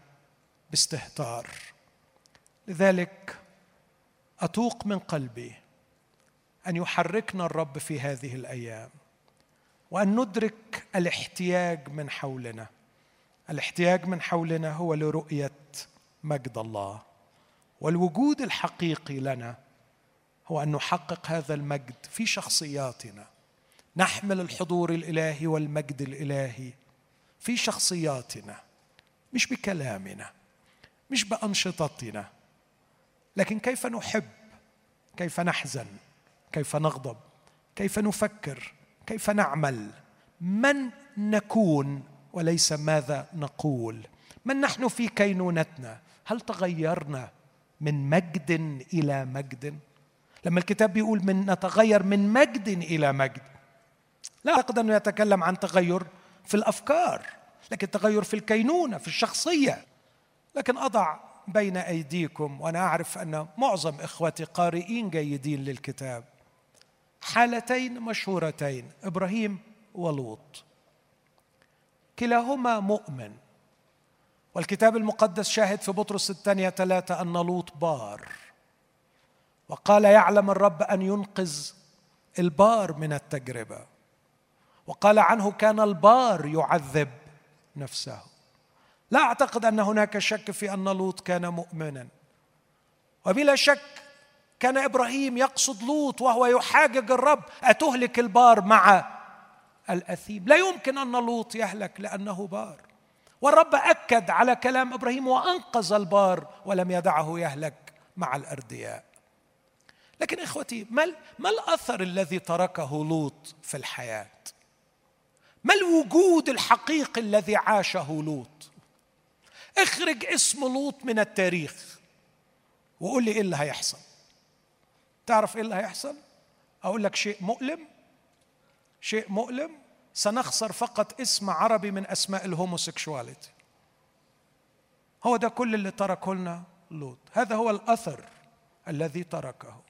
باستهتار. لذلك أتوق من قلبي أن يحركنا الرب في هذه الأيام وأن ندرك الاحتياج من حولنا. الاحتياج من حولنا هو لرؤية مجد الله والوجود الحقيقي لنا هو أن نحقق هذا المجد في شخصياتنا. نحمل الحضور الإلهي والمجد الإلهي في شخصياتنا مش بكلامنا مش بأنشطتنا. لكن كيف نحب؟ كيف نحزن؟ كيف نغضب؟ كيف نفكر؟ كيف نعمل؟ من نكون وليس ماذا نقول؟ من نحن في كينونتنا؟ هل تغيرنا من مجد إلى مجد؟ لما الكتاب بيقول من نتغير من مجد إلى مجد لا اعتقد انه يتكلم عن تغير في الأفكار لكن تغير في الكينونة في الشخصية. لكن أضع بين أيديكم وأنا أعرف أن معظم إخوتي قارئين جيدين للكتاب. حالتين مشهورتين إبراهيم ولوط. كلاهما مؤمن. والكتاب المقدس شاهد في بطرس الثانية ثلاثة أن لوط بار. وقال يعلم الرب أن ينقذ البار من التجربة. وقال عنه كان البار يعذب نفسه. لا أعتقد أن هناك شك في أن لوط كان مؤمنا. وبلا شك كان إبراهيم يقصد لوط وهو يحاجج الرب أتهلك البار مع الأثيم؟ لا يمكن أن لوط يهلك لأنه بار. والرب أكد على كلام إبراهيم وأنقذ البار ولم يدعه يهلك مع الأردياء. لكن إخوتي ما ما الأثر الذي تركه لوط في الحياة؟ ما الوجود الحقيقي الذي عاشه لوط؟ اخرج اسم لوط من التاريخ وقول لي إيه اللي هيحصل. تعرف إيه اللي هيحصل؟ أقول لك شيء مؤلم شيء مؤلم سنخسر فقط اسم عربي من أسماء الهوموسيكشواليتي. هو ده كل اللي تركه لنا لوط. هذا هو الأثر الذي تركه.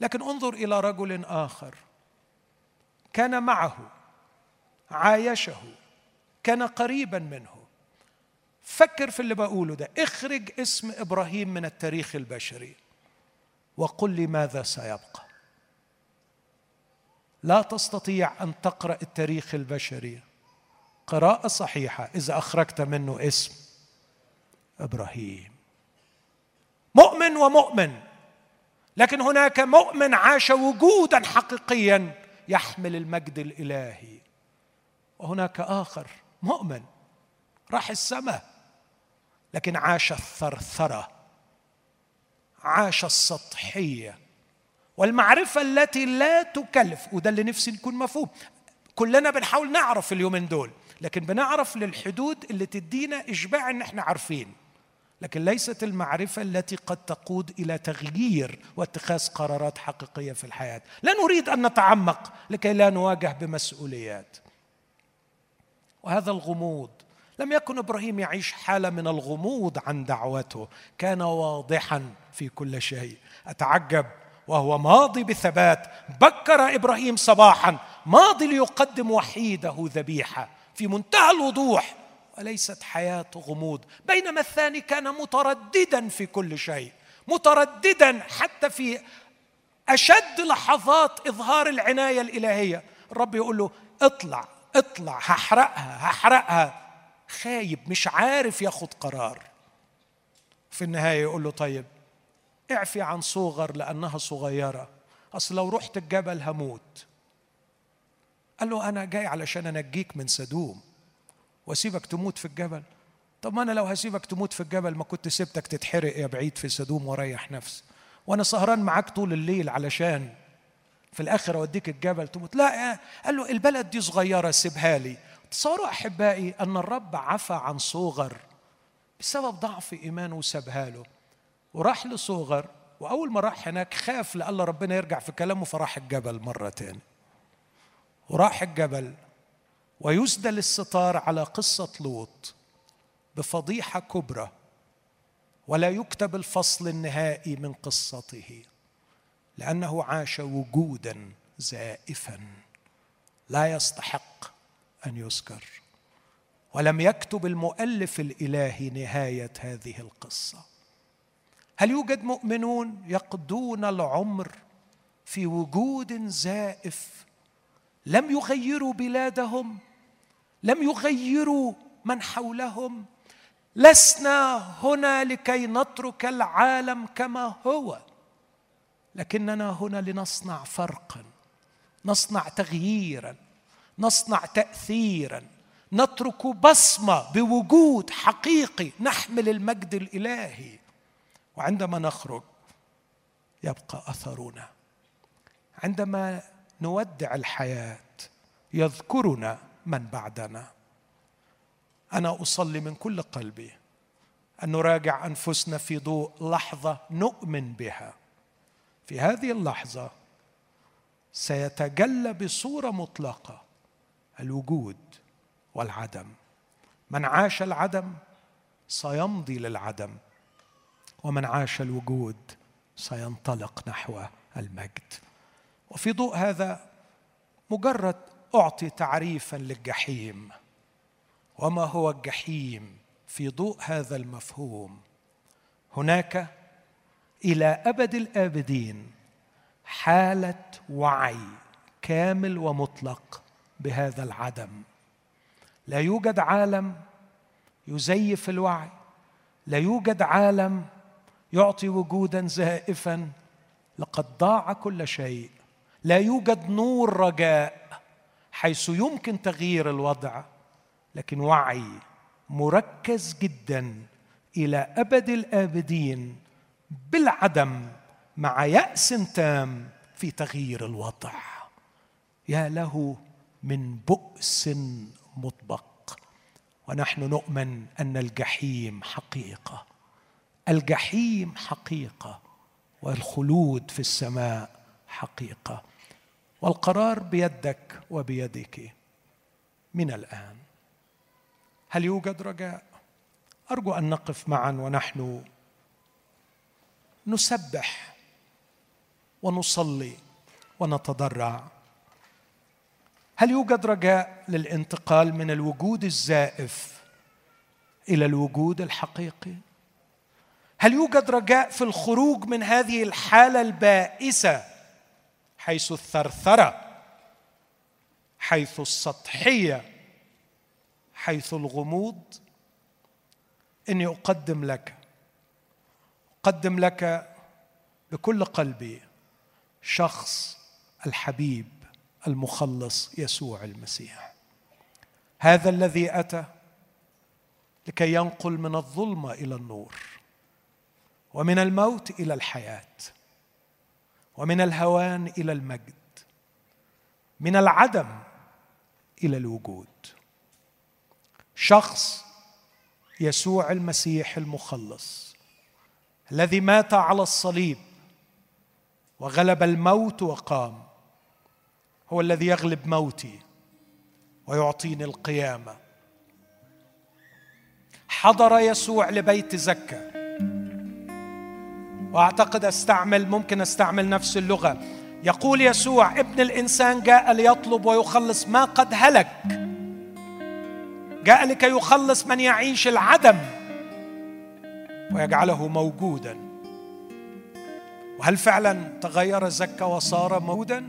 لكن انظر إلى رجل آخر. كان معه عايشه كان قريبا منه. فكر في اللي بقوله ده. اخرج اسم إبراهيم من التاريخ البشري وقل لي ماذا سيبقى. لا تستطيع أن تقرأ التاريخ البشري. قراءة صحيحة. إذا أخرجت منه اسم إبراهيم. مؤمن ومؤمن. لكن هناك مؤمن عاش وجودا حقيقيا يحمل المجد الإلهي. وهناك آخر مؤمن راح السماء. لكن عاش الثرثرة عاش السطحية. والمعرفة التي لا تكلف وده اللي نفسي نكون مفهوم. كلنا بنحاول نعرف اليومين دول لكن بنعرف للحدود اللي تدينا إشباع إن إحنا عارفين. لكن ليست المعرفة التي قد تقود إلى تغيير واتخاذ قرارات حقيقية في الحياة. لا نريد أن نتعمق لكي لا نواجه بمسؤوليات. وهذا الغموض لم يكن إبراهيم يعيش حالة من الغموض عن دعوته. كان واضحا في كل شيء. أتعجب. وهو ماضي بثبات. بكر إبراهيم صباحا. ماضي ليقدم وحيده ذبيحة. في منتهى الوضوح. وليست حياة غموض. بينما الثاني كان مترددا في كل شيء. مترددا حتى في أشد لحظات إظهار العناية الإلهية. الرب يقول له اطلع اطلع هحرقها هحرقها. خايب مش عارف ياخد قرار. في النهاية يقول له طيب اعفي عن صغر لأنها صغيرة. أصل لو رحت الجبل هموت. قال له أنا جاي علشان أنجيك من سدوم وأسيبك تموت في الجبل؟ طب ما أنا لو هسيبك تموت في الجبل ما كنت سبتك تتحرق يا بعيد في سدوم وريح نفسي وأنا سهران معاك طول الليل علشان في الآخر أوديك الجبل تموت. لا قال له البلد دي صغيرة سيبها لي. تصوروا أحبائي أن الرب عفى عن صغر بسبب ضعف إيمانه وسابها له. وراح لصغر وأول ما راح هناك خاف لألا ربنا يرجع في كلامه فراح الجبل مرة تاني. وراح الجبل ويسدل الستار على قصة لوط بفضيحة كبرى ولا يكتب الفصل النهائي من قصته لأنه عاش وجودا زائفا لا يستحق أن يذكر. ولم يكتب المؤلف الإلهي نهاية هذه القصة. هل يوجد مؤمنون يقضون العمر في وجود زائف؟ لم يغيروا بلادهم لم يغيروا من حولهم. لسنا هنا لكي نترك العالم كما هو لكننا هنا لنصنع فرقا نصنع تغييرا. نصنع تاثيرا نترك بصمة بوجود حقيقي نحمل المجد الإلهي. وعندما نخرج يبقى أثرنا. عندما نودع الحياة يذكرنا من بعدنا. أنا أصلي من كل قلبي أن نراجع أنفسنا في ضوء لحظة نؤمن بها. في هذه اللحظة سيتجلى بصورة مطلقة الوجود والعدم. من عاش العدم سيمضي للعدم ومن عاش الوجود سينطلق نحو المجد. وفي ضوء هذا مجرد أعطي تعريفا للجحيم. وما هو الجحيم في ضوء هذا المفهوم؟ هناك إلى أبد الآبدين حالة وعي كامل ومطلق بهذا العدم. لا يوجد عالم يزيف الوعي لا يوجد عالم يعطي وجودا زائفا لقد ضاع كل شيء. لا يوجد نور رجاء حيث يمكن تغيير الوضع لكن وعي مركز جدا إلى أبد الآبدين بالعدم مع يأس تام في تغيير الوضع. يا له من بؤس مطبق. ونحن نؤمن أن الجحيم حقيقة. الجحيم حقيقة والخلود في السماء حقيقة. والقرار بيدك وبيدك من الآن. هل يوجد رجاء؟ أرجو أن نقف معا ونحن نسبح ونصلي ونتضرع. هل يوجد رجاء للانتقال من الوجود الزائف إلى الوجود الحقيقي؟ هل يوجد رجاء في الخروج من هذه الحالة البائسة حيث الثرثرة حيث السطحية حيث الغموض؟ إني أقدم لك أقدم لك بكل قلبي شخص الحبيب المخلص يسوع المسيح. هذا الذي أتى لكي ينقل من الظلمة إلى النور ومن الموت إلى الحياة ومن الهوان إلى المجد من العدم إلى الوجود. شخص يسوع المسيح المخلص الذي مات على الصليب وغلب الموت وقام هو الذي يغلب موتي ويعطيني القيامة. حضر يسوع لبيت زكا. وأعتقد أستعمل ممكن أستعمل نفس اللغة. يقول يسوع ابن الإنسان جاء ليطلب ويخلص ما قد هلك. جاء لكي يخلص من يعيش العدم ويجعله موجودا. وهل فعلا تغير زكا وصار موجودا؟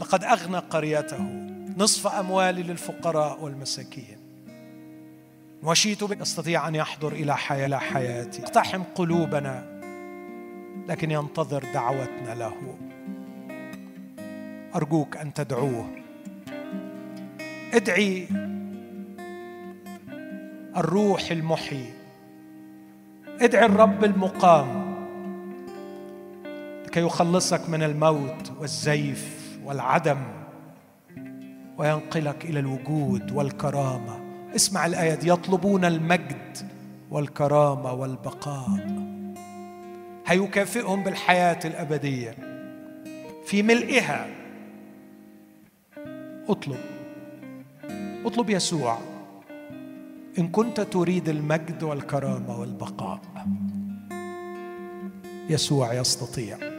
لقد أغنى قريته نصف أموالي للفقراء والمساكين. وشيت بك يستطيع أن يحضر إلى حياه حياتي. يقتحم قلوبنا لكن ينتظر دعوتنا له. أرجوك أن تدعوه. ادعي الروح المحيي. ادعي الرب المقام لكي يخلصك من الموت والزيف. والعدم وينقلك إلى الوجود والكرامة. اسمع الآية دي. يطلبون المجد والكرامة والبقاء. هيكافئهم بالحياة الأبدية. في ملئها. اطلب. اطلب يسوع. إن كنت تريد المجد والكرامة والبقاء. يسوع يستطيع.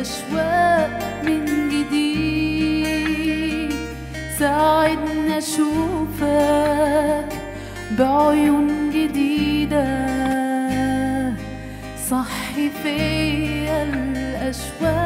الأشواق من جديد. ساعدني أشوفك بعيون جديدة. صحي فيا الأشواق.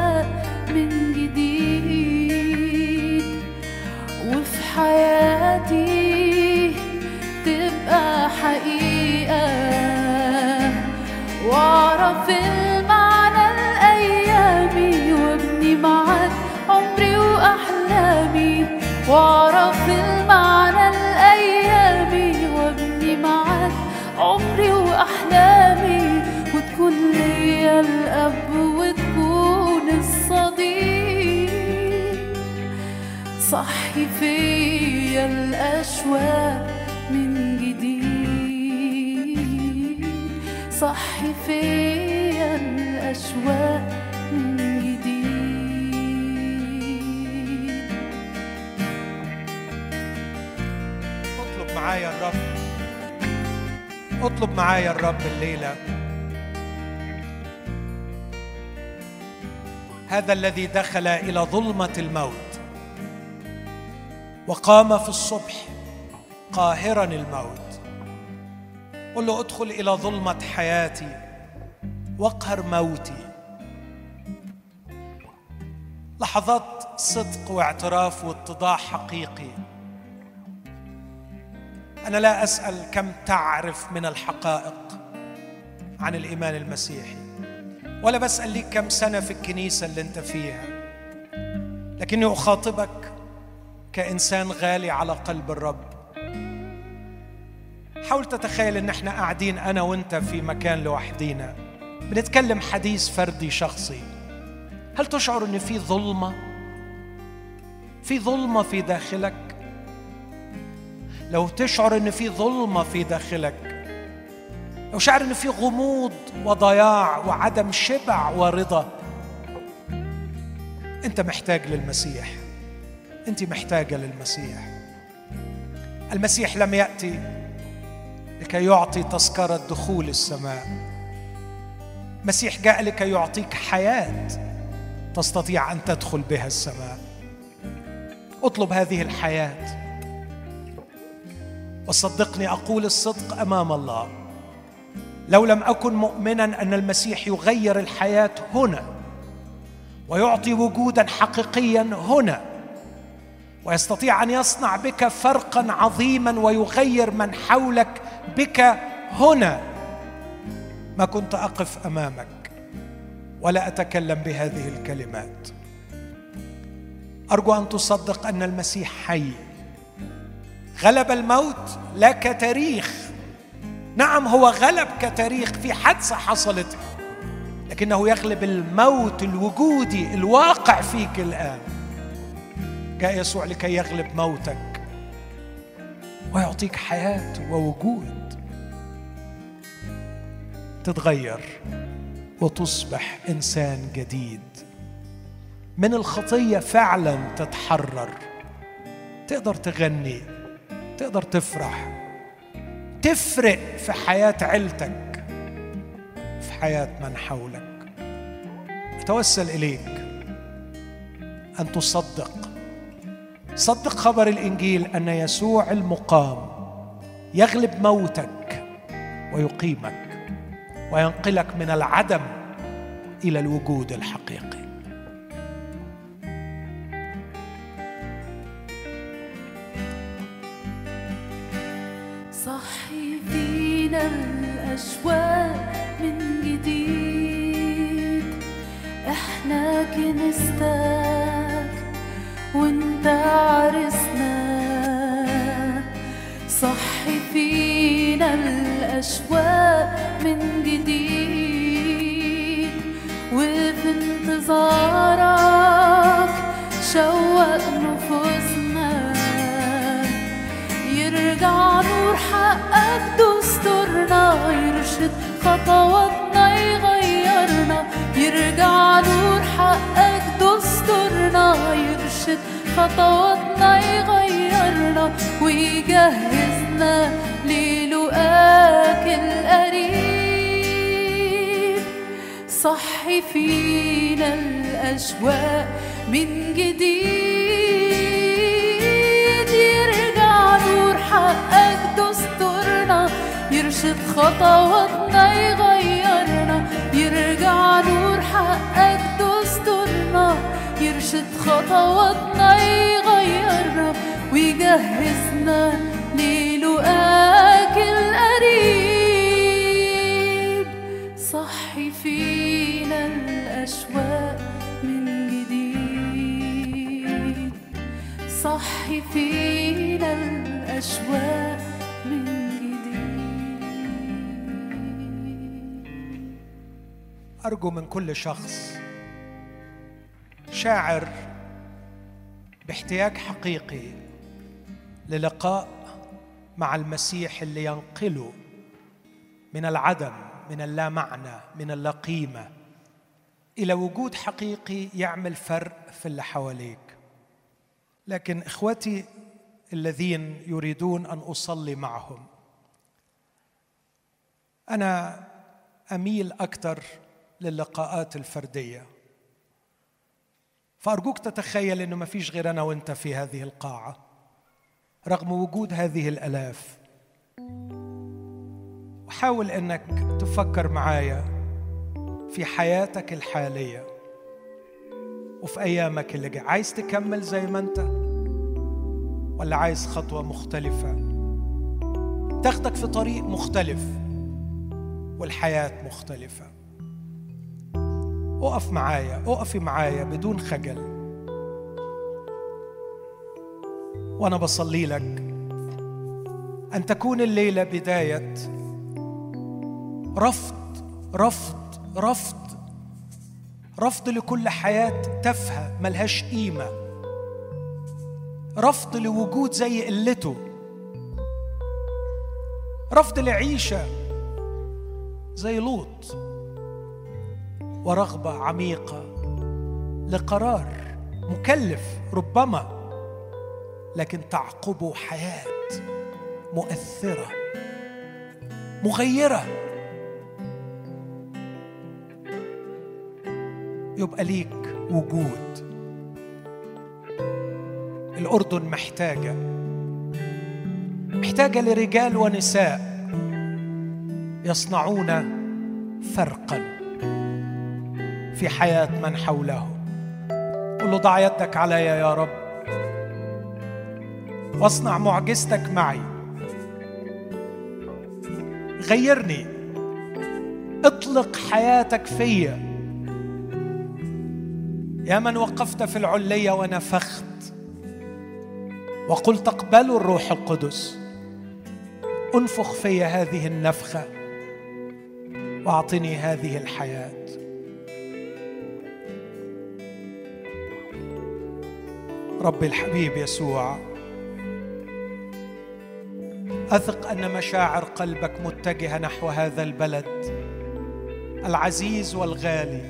صحي فيا الأشواق من جديد؟ صحي فيا الأشواق من جديد. اطلب معايا الرب. اطلب معايا الرب الليلة. هذا الذي دخل إلى ظلمة الموت. وقام في الصبح قاهرا الموت. قل له ادخل إلى ظلمة حياتي واقهر موتي. لحظات صدق واعتراف واتضاع حقيقي. أنا لا أسأل كم تعرف من الحقائق عن الإيمان المسيحي ولا بسأل ليك كم سنة في الكنيسة اللي أنت فيها لكني أخاطبك كإنسان غالي على قلب الرب. حاول تتخيل إن إحنا قاعدين أنا وإنت في مكان لوحدينا. بنتكلم حديث فردي شخصي. هل تشعر إن في ظلمة؟ في ظلمة في داخلك؟ لو تشعر إن في ظلمة في داخلك لو شعر إن في غموض وضياع وعدم شبع ورضا أنت محتاج للمسيح. أنت محتاجة للمسيح. المسيح لم يأتي لكي يعطي تذكرة دخول السماء. المسيح جاء لكي يعطيك حياة تستطيع أن تدخل بها السماء. اطلب هذه الحياة. وصدقني أقول الصدق أمام الله. لو لم أكن مؤمنا أن المسيح يغير الحياة هنا ويعطي وجودا حقيقيا هنا ويستطيع أن يصنع بك فرقا عظيما ويغير من حولك بك هنا. ما كنت أقف أمامك ولا أتكلم بهذه الكلمات. أرجو أن تصدق أن المسيح حي. غلب الموت لا كتاريخ نعم هو غلب كتاريخ في حادثة حصلت لكنه يغلب الموت الوجودي الواقع فيك الآن. جاء يسوع لكي يغلب موتك ويعطيك حياة ووجود. تتغير وتصبح إنسان جديد. من الخطية فعلا تتحرر. تقدر تغني تقدر تفرح. تفرق في حياة عيلتك في حياة من حولك. أتوسل إليك. أن تصدق. صدق خبر الإنجيل أن يسوع المقام يغلب موتك ويقيمك وينقلك من العدم إلى الوجود الحقيقي. صحي فينا الأشواق من جديد إحنا كنستك عرسنا. صحي فينا الأشواق من جديد وفي انتظارك شوق نفوسنا. يرجع نور حقك دستورنا يرشد خطواتنا يغيرنا. يرجع نور حقك خطواتنا يغيرنا ويجهزنا للقاك القريب صحي فينا الأشواق من جديد. يرجع نور حقك دستورنا. يرشد خطواتنا يغيرنا. يرجع نور حقك يرشد خطواتنا يغيرنا ويجهزنا للقاك القريب. صحي فينا الأشواق من جديد. صحي فينا الأشواق من جديد. أرجو من كل شخص شاعر باحتياج حقيقي للقاء مع المسيح اللي ينقله من العدم من اللا معنى من اللا قيمه إلى وجود حقيقي يعمل فرق في اللي حواليك. لكن إخوتي الذين يريدون أن أصلي معهم أنا أميل أكثر للقاءات الفردية. فارجوك تتخيل إنه ما فيش غير أنا وأنت في هذه القاعة رغم وجود هذه الألاف. وحاول إنك تفكر معايا في حياتك الحالية وفي أيامك اللي جاية. عايز تكمل زي ما أنت ولا عايز خطوة مختلفة؟ تاخدك في طريق مختلف والحياة مختلفة. اقف معايا اقفي معايا بدون خجل. وأنا بصلي لك أن تكون الليلة بداية. رفض رفض رفض. رفض لكل حياة تافهة ملهاش قيمة. رفض لوجود زي قلته. رفض لعيشة زي لوط. ورغبة عميقة لقرار مكلف ربما لكن تعقبه حياة مؤثرة مغيرة. يبقى ليك وجود. الأردن محتاجة محتاجة لرجال ونساء يصنعون فرقا. في حياة من حولهم قل له ضع يدك علي يا رب. واصنع معجزتك معي. غيرني. اطلق حياتك فيا. يا من وقفت في العلية ونفخت. وقلت اقبلوا الروح القدس. انفخ في هذه النفخة. واعطني هذه الحياة. ربي الحبيب يسوع. أثق أن مشاعر قلبك متجهة نحو هذا البلد العزيز والغالي.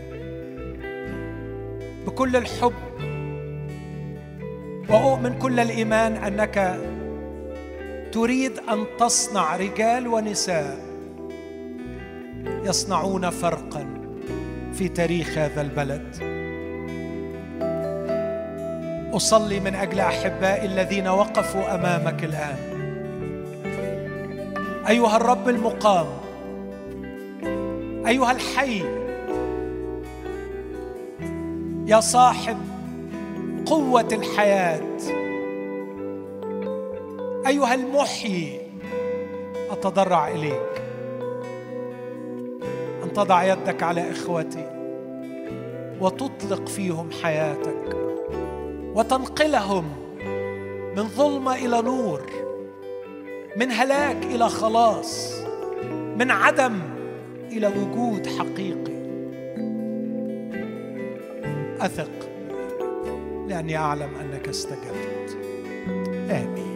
بكل الحب وأؤمن كل الإيمان أنك تريد أن تصنع رجال ونساء يصنعون فرقا في تاريخ هذا البلد. أصلي من أجل احبائي الذين وقفوا أمامك الآن. أيها الرب المقام أيها الحي يا صاحب قوة الحياة أيها المحيي أتضرع إليك. أن تضع يدك على إخوتي وتطلق فيهم حياتك. وتنقلهم من ظلمة إلى نور من هلاك إلى خلاص من عدم إلى وجود حقيقي. أثق لأني أعلم أنك استجبت. آمين.